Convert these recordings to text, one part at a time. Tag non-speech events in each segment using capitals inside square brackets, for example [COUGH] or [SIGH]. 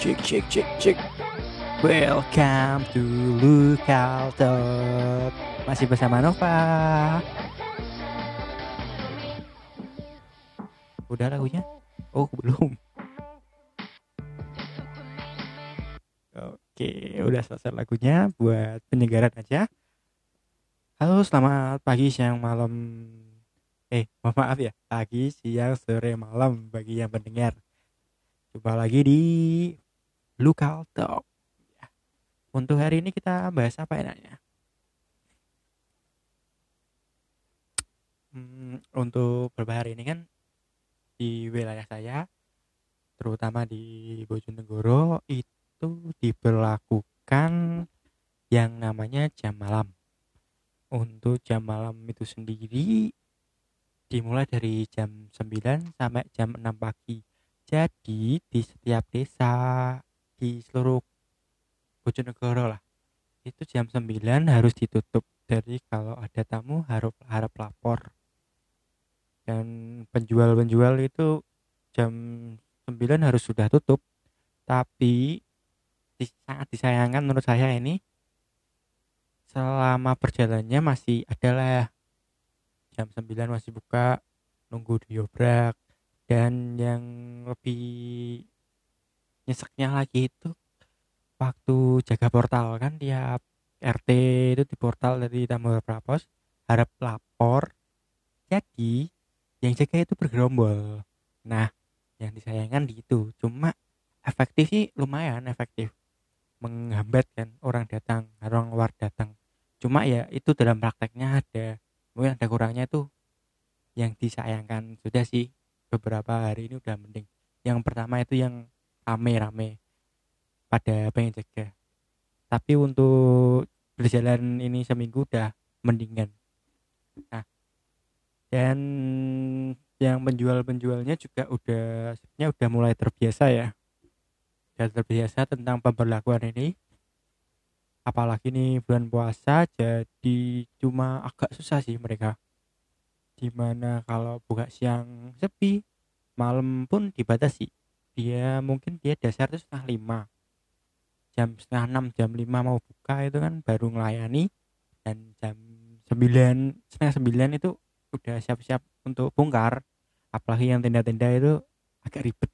Cek cek cek cek. Welcome to Lookout Talk. Masih bersama Nova. Udah lagunya? Oh belum. Oke, udah selesai lagunya buat penyegaran aja. Halo, selamat pagi, siang, malam. Eh, mohon maaf ya, pagi, siang, sore, malam bagi yang mendengar. Jumpa lagi di Lookout Talk. Ya. Untuk hari ini kita bahas apa enaknya? Hmm, untuk beberapa hari ini kan di wilayah saya, terutama di Bojonegoro, itu diberlakukan yang namanya jam malam. Untuk jam malam itu sendiri dimulai dari jam 9 sampai jam 6 pagi jadi di setiap desa di seluruh Bojonegoro lah. Itu jam 9 harus ditutup jadi kalau ada tamu harap harap lapor. Dan penjual-penjual itu jam 9 harus sudah tutup. Tapi di, sangat disayangkan menurut saya ini selama perjalanannya masih adalah jam 9 masih buka nunggu diobrak. Dan yang lebih nyeseknya lagi itu waktu jaga portal kan tiap RT itu di portal dari Tambor Prapos harap lapor. Jadi yang jaga itu bergerombol. Nah yang disayangkan di itu. Cuma efektif sih lumayan efektif. Menghambat kan orang datang orang luar datang. Cuma ya itu dalam prakteknya ada. Mungkin ada kurangnya tuh yang disayangkan. Sudah sih beberapa hari ini udah mending. Yang pertama itu yang rame-rame pada pengen jaga tapi untuk berjalan ini seminggu udah mendingan. Nah dan yang penjual-penjualnya juga udah sebenarnya udah mulai terbiasa ya. Udah terbiasa tentang pemberlakuan ini. Apalagi nih bulan puasa jadi cuma agak susah sih mereka. Di mana kalau buka siang sepi malam pun dibatasi dia mungkin dia dasar itu setengah lima. Jam setengah enam jam lima mau buka itu kan baru melayani dan jam sembilan setengah sembilan itu udah siap-siap untuk bongkar. Apalagi yang tenda-tenda itu agak ribet.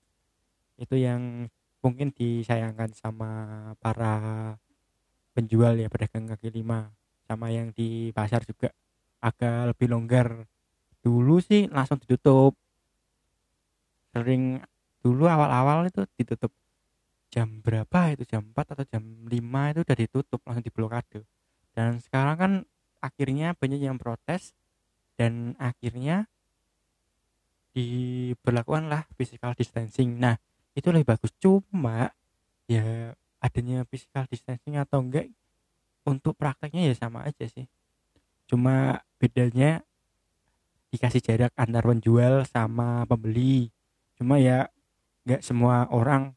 Itu yang mungkin disayangkan sama para penjual ya pedagang kaki lima. Sama yang di pasar juga. Agak lebih longgar. Dulu sih langsung ditutup. Sering dulu awal-awal itu ditutup jam berapa itu? Jam 4 atau jam 5 itu udah ditutup langsung diblokade dan sekarang kan akhirnya banyak yang protes dan akhirnya diberlakukanlah physical distancing. Nah itu lebih bagus. Cuma ya adanya physical distancing atau enggak untuk prakteknya ya sama aja sih. Cuma bedanya dikasih jarak antar penjual sama pembeli. Cuma ya nggak semua orang.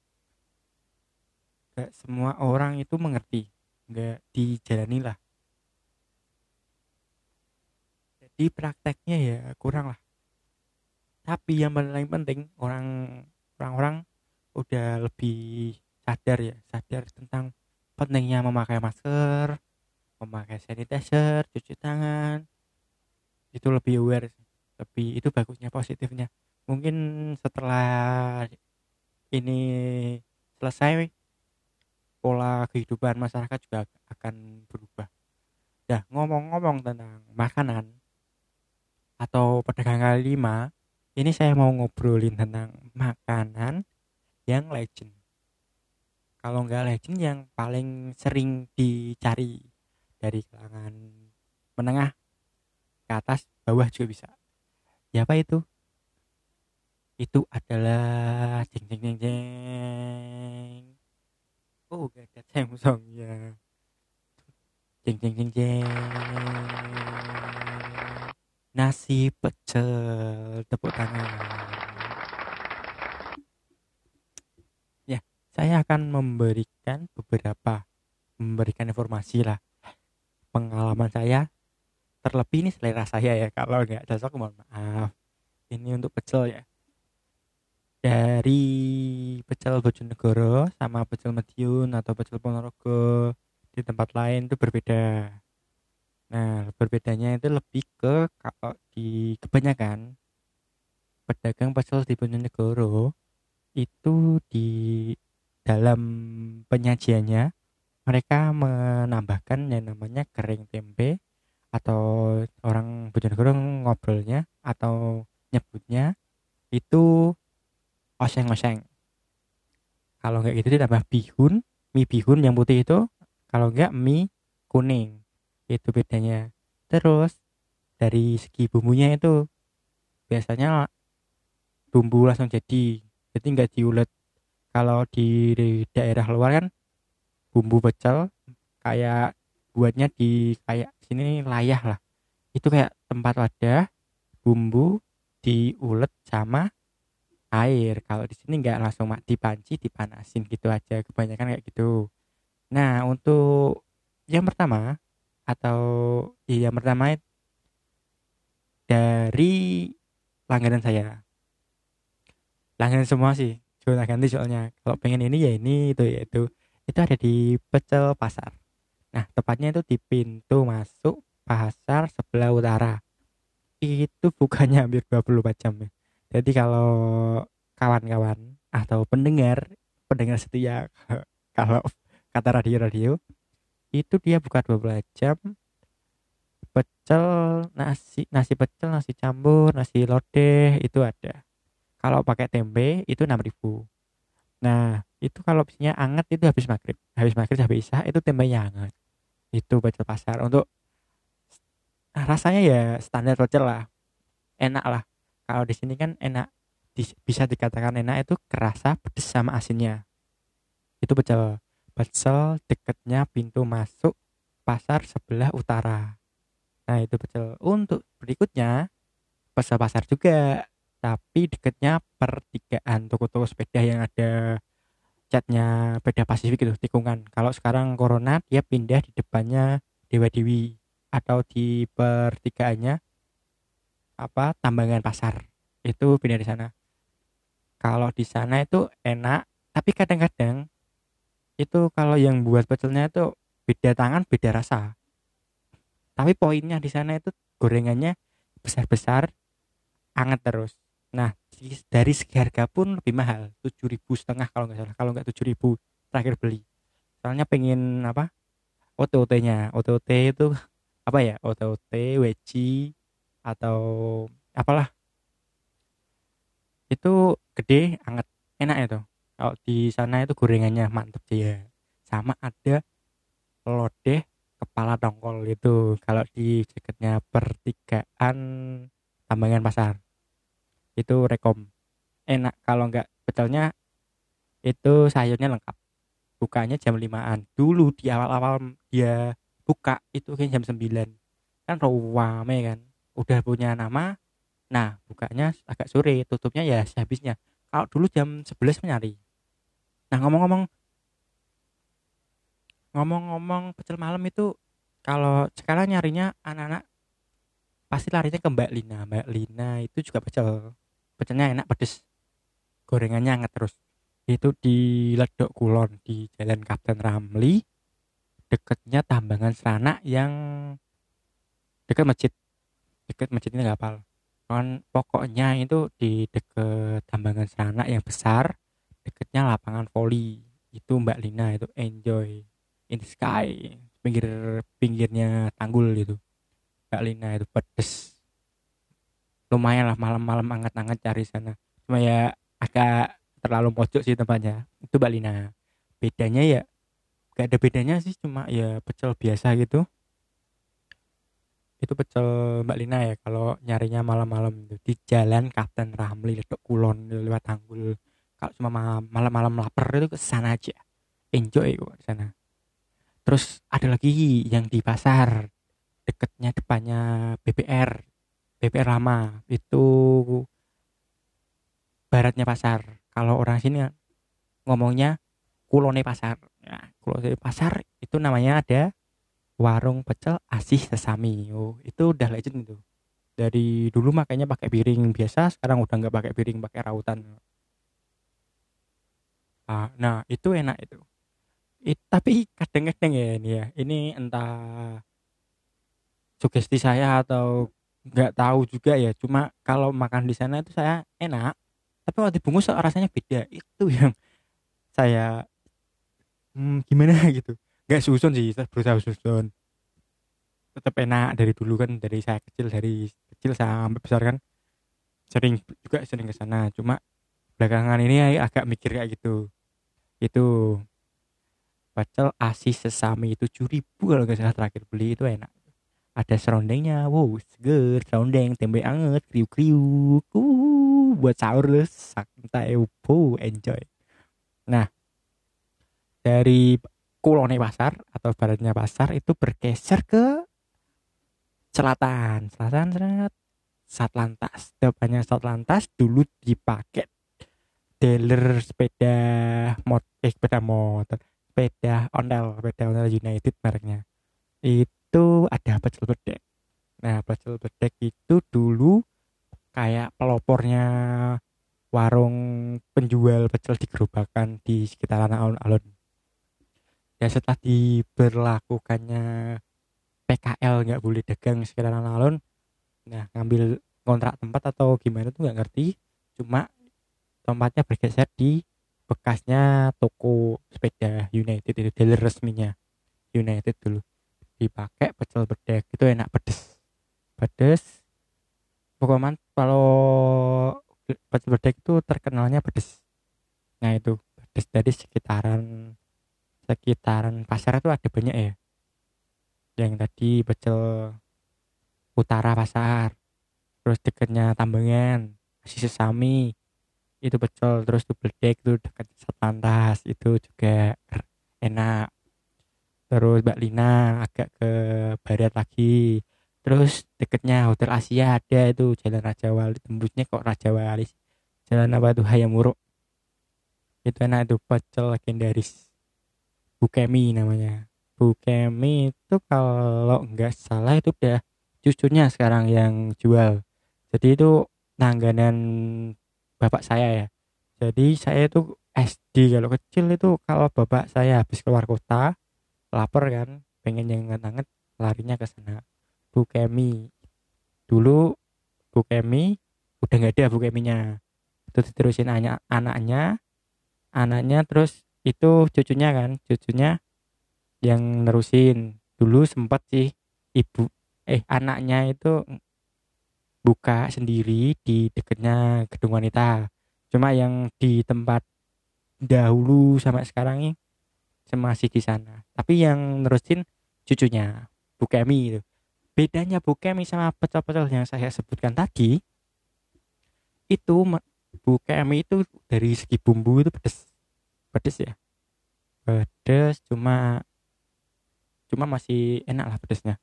Nggak semua orang itu mengerti. Nggak dijalani lah jadi prakteknya ya kurang lah tapi yang paling penting orang orang-orang udah lebih sadar ya. Sadar tentang pentingnya memakai masker memakai sanitizer cuci tangan. Itu lebih aware lebih itu bagusnya positifnya. Mungkin setelah ini selesai pola kehidupan masyarakat juga akan berubah. Nah, ngomong-ngomong tentang makanan atau pedagang lima, ini saya mau ngobrolin tentang makanan yang legend. Kalau nggak legend yang paling sering dicari dari kalangan menengah ke atas, bawah juga bisa. Ya apa itu itu adalah jeng jeng jeng jeng. Oh gak ada ya jeng jeng jeng jeng. Nasi pecel tepuk tangan. Ya saya akan memberikan beberapa memberikan informasi lah. Pengalaman saya terlebih ini selera saya ya. Kalau nggak cocok mohon maaf. Ini untuk pecel ya dari pecel Bojonegoro sama pecel Madiun atau pecel Ponorogo di tempat lain itu berbeda. Nah, berbedanya itu lebih ke kalau di kebanyakan pedagang pecel di Bojonegoro itu di dalam penyajiannya mereka menambahkan yang namanya kering tempe atau orang Bojonegoro ngobrolnya atau nyebutnya itu oseng-oseng. Kalau nggak gitu ditambah bihun mie bihun yang putih itu. Kalau nggak mie kuning. Itu bedanya. Terus dari segi bumbunya itu biasanya bumbu langsung jadi. Jadi nggak diulet. Kalau di, daerah luar kan bumbu pecel kayak buatnya di kayak sini layah lah. Itu kayak tempat wadah bumbu diulet sama air. Kalau di sini nggak langsung dipanci dipanasin gitu aja. Kebanyakan kayak gitu. Nah untuk yang pertama atau iya, yang pertama dari langganan saya. Langganan semua sih. Cuma ganti soalnya. Kalau pengen ini ya ini itu ya itu. Itu ada di pecel pasar. Nah tepatnya itu di pintu masuk pasar sebelah utara. Itu bukannya hampir 24 jam ya jadi kalau kawan-kawan atau pendengar pendengar setia [LAUGHS] kalau kata radio-radio itu dia buka 12 jam pecel nasi nasi pecel nasi campur nasi lodeh itu ada. Kalau pakai tempe itu 6000 nah itu kalau bisnya anget itu habis maghrib. Habis maghrib habis isya itu tempenya anget. Itu pecel pasar. Untuk rasanya ya standar pecel lah. Enak lah kalau di sini kan enak bisa dikatakan enak itu kerasa pedes sama asinnya. Itu pecel. Pecel deketnya pintu masuk pasar sebelah utara. Nah itu pecel. Untuk berikutnya pecel pasar juga tapi deketnya pertigaan toko-toko sepeda yang ada catnya beda Pasifik itu tikungan. Kalau sekarang corona dia pindah di depannya Dewa Dewi atau di pertigaannya apa tambangan pasar. Itu pindah di sana. Kalau di sana itu enak tapi kadang-kadang itu kalau yang buat pecelnya itu beda tangan beda rasa. Tapi poinnya di sana itu gorengannya besar-besar anget terus. Nah dari segi harga pun lebih mahal tujuh ribu setengah kalau nggak salah. Kalau nggak tujuh ribu terakhir beli. Soalnya pengen apa OTOT nya OTOT itu apa ya? OTOT WC atau apalah. Itu gede anget enak itu. Kalau di sana itu gorengannya mantep ya. Sama ada lodeh kepala tongkol itu kalau di dekatnya pertigaan tambangan pasar. Itu rekom. Enak kalau nggak betelnya itu sayurnya lengkap. Bukanya jam limaan. Dulu di awal-awal dia buka itu kan jam 9 kan rame kan udah punya nama nah bukanya agak sore tutupnya ya sehabisnya. Kalau dulu jam 11 menyari. Nah ngomong-ngomong ngomong-ngomong pecel malam itu kalau sekarang nyarinya anak-anak pasti larinya ke Mbak Lina. Mbak Lina itu juga pecel. Pecelnya enak pedes. Gorengannya hangat terus. Itu di Ledok Kulon di Jalan Kapten Ramli dekatnya Tambangan Serana yang dekat masjid dekat masjid ini hafal kan pokoknya itu di dekat tambangan serana yang besar dekatnya lapangan voli. Itu Mbak Lina itu enjoy in the sky. Pinggir pinggirnya tanggul itu Mbak Lina itu pedes. Lumayan lah malam-malam anget-anget cari sana. Cuma ya agak terlalu pojok sih tempatnya. Itu Mbak Lina. Bedanya ya gak ada bedanya sih cuma ya pecel biasa gitu itu pecel Mbak Lina ya kalau nyarinya malam-malam itu di jalan Kapten Ramli Ledok Kulon lewat Tanggul. Kalau cuma malam-malam lapar itu ke sana aja. Enjoy kok di sana. Terus ada lagi yang di pasar deketnya depannya BPR BPR lama. Itu baratnya pasar. Kalau orang sini ngomongnya kulone pasar. Ya kulone pasar itu namanya ada warung pecel asih sesami oh itu udah legend itu. Dari dulu makanya pakai piring. Biasa sekarang udah nggak pakai piring pakai rautan. Ah, nah itu enak itu. It- tapi kadang-kadang ya ini ya ini entah sugesti saya atau nggak tahu juga ya. Cuma kalau makan di sana itu saya enak tapi kalau dibungkus rasanya beda. Itu yang saya hmm, gimana [LAUGHS] gitu nggak susun sih berusaha susun. Tetap enak dari dulu kan dari saya kecil dari kecil sampai besar kan. Sering juga sering ke sana cuma belakangan ini agak mikir kayak gitu. Itu pacel asi sesame itu ribu kalau nggak salah terakhir beli itu enak. Ada serondengnya wow seger serondeng tempe anget kriuk kriuk uh, buat sahur santai enjoy. Nah dari kulone pasar atau baratnya pasar itu bergeser ke selatan. Selatan seret. Satlantas depannya satlantas dulu dipakai. Dealer sepeda mot eh sepeda motor. Sepeda ondel. Sepeda ondel United mereknya. Itu ada pecel bedek. Nah pecel bedek itu dulu kayak pelopornya warung penjual pecel di gerobakan di sekitaran alun-alun ya setelah diberlakukannya PKL nggak boleh dagang sekitaran alun nah ngambil kontrak tempat atau gimana tuh nggak ngerti. Cuma tempatnya bergeser di bekasnya toko sepeda United itu dealer resminya United dulu. Dipakai pecel bedek itu enak pedes. Pedes. Pokoknya kalau pecel bedek itu terkenalnya pedes. Nah itu pedes dari sekitaran sekitaran pasar itu ada banyak ya. Yang tadi pecel utara pasar terus dekatnya tambangan masih sesami itu pecel terus tuh bedek tuh dekat Satlantas itu juga enak. Terus Mbak Lina agak ke barat lagi terus deketnya Hotel Asia ada itu Jalan Raja Wali tembusnya kok Raja Wali Jalan apa tuh Hayamuruk. Itu enak itu pecel legendaris Bukemi namanya. Bukemi itu kalau nggak salah itu udah cucunya sekarang yang jual. Jadi itu langganan bapak saya ya. Jadi saya itu SD kalau kecil itu kalau bapak saya habis keluar kota lapar kan pengen yang hangat-hangat larinya ke sana. Bukemi. Dulu Bukemi udah nggak ada Bukeminya. Itu diterusin anak anaknya anaknya terus itu cucunya kan cucunya yang nerusin. Dulu sempat sih ibu eh anaknya itu buka sendiri di dekatnya gedung wanita. Cuma yang di tempat dahulu sampai sekarang ini masih di sana. Tapi yang nerusin cucunya Bukemi itu. Bedanya Bukemi sama pecel-pecel yang saya sebutkan tadi itu Bukemi itu dari segi bumbu itu pedes pedes ya? Pedes cuma cuma masih enak lah pedesnya.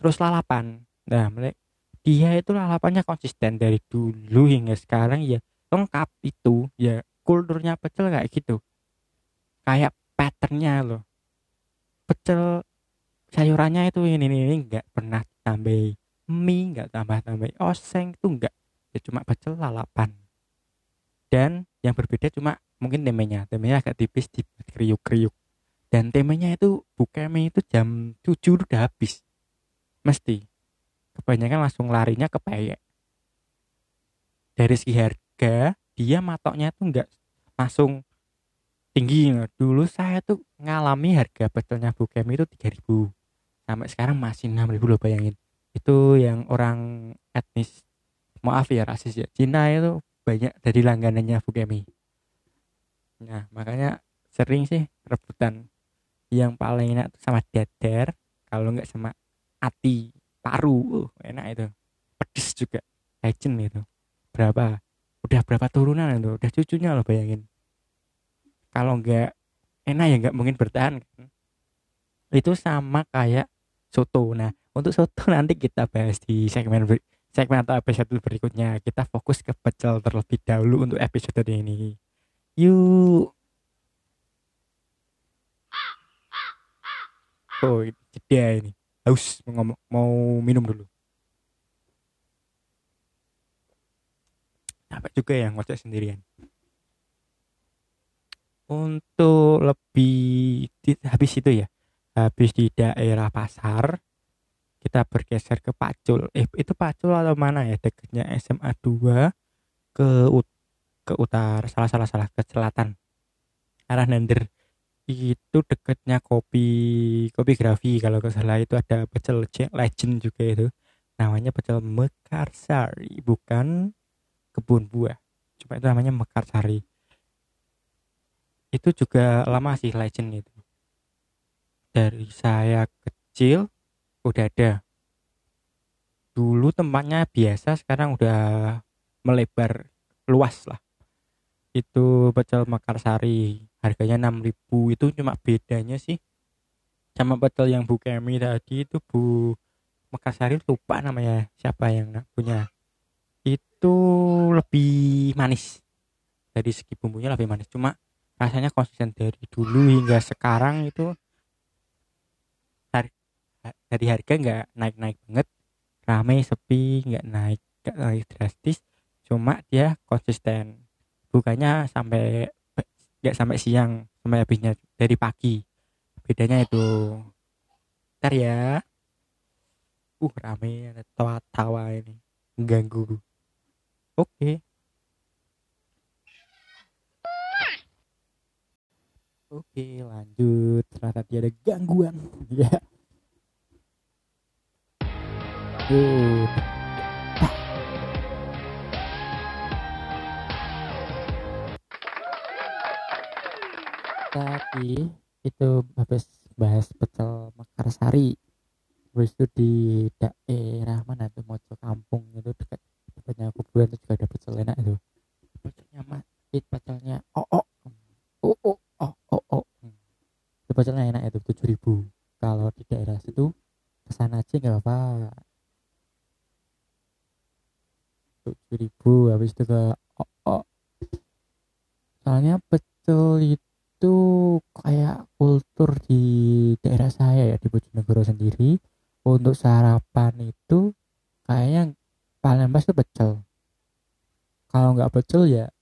Terus lalapan. Nah mereka dia itu lalapannya konsisten dari dulu hingga sekarang ya lengkap itu ya kulturnya pecel kayak gitu. Kayak patternnya loh. Pecel sayurannya itu ini ini, ini nggak pernah tambah mie nggak tambah tambah oseng itu enggak ya cuma pecel lalapan dan yang berbeda cuma mungkin temenya. Temenya agak tipis di kriuk kriuk dan temanya itu bukemi itu jam 7 udah habis. Mesti. Kebanyakan langsung larinya ke peyek dari segi harga dia matoknya tuh nggak langsung tinggi. Dulu saya tuh ngalami harga betelnya bukemi itu 3000 sampai sekarang masih 6000 loh bayangin. Itu yang orang etnis maaf ya rasis ya Cina itu banyak dari langganannya bukemi nah makanya sering sih rebutan. Yang paling enak tuh sama dadar kalau nggak sama ati paru. Uh, enak itu. Pedes juga. Legend itu. Berapa? Udah berapa turunan itu? Udah cucunya loh bayangin. Kalau nggak enak ya nggak mungkin bertahan kan? Itu sama kayak soto. Nah untuk soto nanti kita bahas di segmen segmen atau episode berikutnya kita fokus ke pecel terlebih dahulu untuk episode ini. Yuk. Oh jeda ini. Haus mau minum dulu. Capek juga ya ngocek sendirian. Untuk lebih habis itu ya habis di daerah pasar kita bergeser ke Pacul. Eh itu Pacul atau mana ya? Dekatnya SMA 2 ke ke utara salah salah salah ke selatan. Arah Nander itu dekatnya kopi kopi grafi kalau ke salah. Itu ada pecel legend juga itu. Namanya pecel Mekarsari bukan kebun buah. Cuma itu namanya Mekarsari. Itu juga lama sih legend itu. Dari saya kecil udah ada dulu tempatnya biasa sekarang udah melebar luas lah. Itu pecel Mekarsari harganya 6000 itu cuma bedanya sih sama pecel yang Bu Kemi tadi itu Bu Mekarsari lupa namanya siapa yang punya. Itu lebih manis. Dari segi bumbunya lebih manis. Cuma rasanya konsisten dari dulu hingga sekarang itu dari harga nggak naik-naik banget. Ramai sepi nggak naik nggak naik drastis. Cuma dia konsisten. Bukannya sampai nggak sampai siang sampai habisnya dari pagi. Bedanya itu. Ntar ya. Uh rame ada tawa-tawa ini. Ganggu oke. Okay. Oke lanjut. Ternyata dia ada gangguan. [LAUGHS] Ya. Tadi itu habis bahas pecel Mekarsari habis itu di daerah mana tuh? Mojo Kampung itu dekat dekatnya kuburan itu juga ada pecel enak itu pecelnya mas pecelnya oh oh. Oh oh bacaannya enak itu tujuh ribu. Kalau di daerah situ ke sana aja nggak apa tujuh ribu habis itu ke oh, oh. soalnya pecel itu kayak kultur di daerah saya ya di Bojonegoro sendiri. Untuk sarapan itu kayaknya paling pas itu pecel. Kalau nggak pecel ya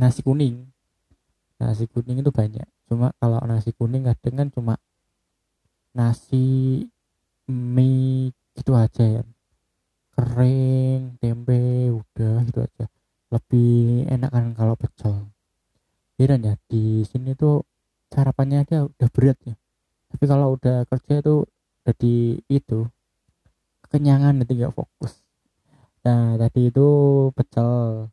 nasi kuning. Nasi kuning itu banyak. Cuma kalau nasi kuning kadang kan cuma nasi mie gitu aja ya kering tempe udah gitu aja. Lebih enak kan kalau pecel. Heran ya di sini tuh sarapannya aja udah berat ya. Tapi kalau udah kerja tuh jadi itu kekenyangan nanti nggak fokus. Nah tadi itu pecel.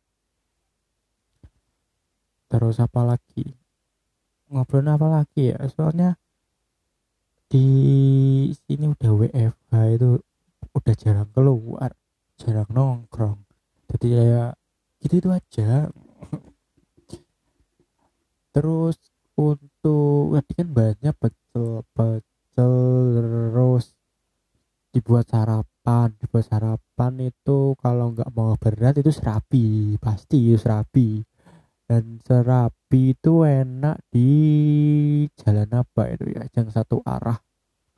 Terus apa lagi? Ngobrol apa lagi ya? Soalnya di sini udah WFH itu udah jarang keluar jarang nongkrong. Jadi ya gitu itu aja. [LAUGHS] Terus untuk tadi kan banyak pecel pecel terus dibuat sarapan dibuat sarapan itu kalau nggak mau berat itu serapi pasti serapi. Dan serabi itu enak di jalan apa itu ya yang satu arah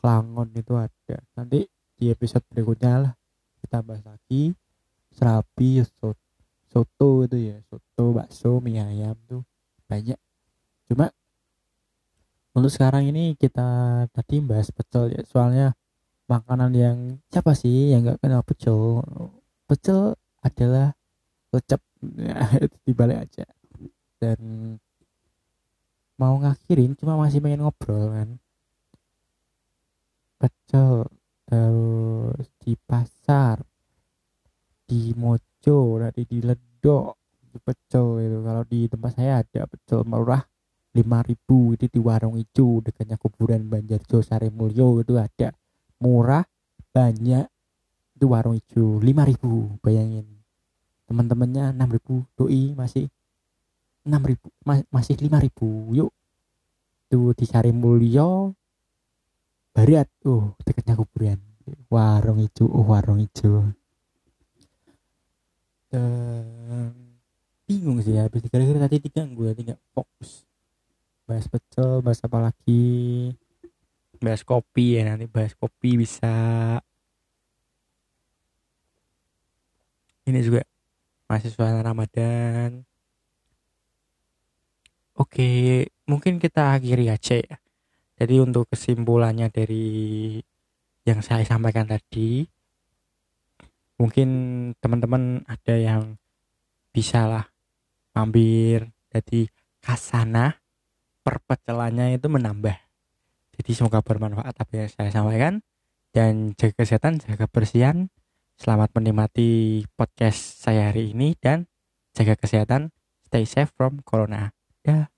Klangon itu ada. Nanti di episode berikutnya lah kita bahas lagi serabi soto, soto itu ya soto bakso mie ayam tuh banyak. Cuma untuk sekarang ini kita tadi bahas pecel ya soalnya makanan yang siapa sih yang nggak kenal pecel? Pecel adalah lecep ya, [LAUGHS] itu dibalik aja. Dan mau ngakhirin cuma masih pengen ngobrol kan. Pecel terus di pasar di Mojo nanti di Ledok di pecel itu kalau di tempat saya ada pecel murah 5000 itu di warung hijau dekatnya kuburan Banjarjo Mulyo itu ada. Murah banyak itu warung hijau 5000 bayangin. Teman-temannya 6000 doi masih enam ribu ma masih lima ribu yuk. Tuh di Sari Mulyo Barat uh dekatnya kuburan. Warung hijau oh warung hijau dan bingung sih ya habis gara-gara tadi diganggu ya tidak fokus. Bahas pecel bahas apa lagi? Bahas kopi ya nanti bahas kopi bisa. Ini juga masih suasana Ramadan. Oke, mungkin kita akhiri aja ya. Jadi untuk kesimpulannya dari yang saya sampaikan tadi, mungkin teman-teman ada yang bisa lah mampir jadi kasana perpecelannya itu menambah. Jadi semoga bermanfaat apa yang saya sampaikan dan jaga kesehatan, jaga kebersihan. Selamat menikmati podcast saya hari ini dan jaga kesehatan, stay safe from corona. Dah.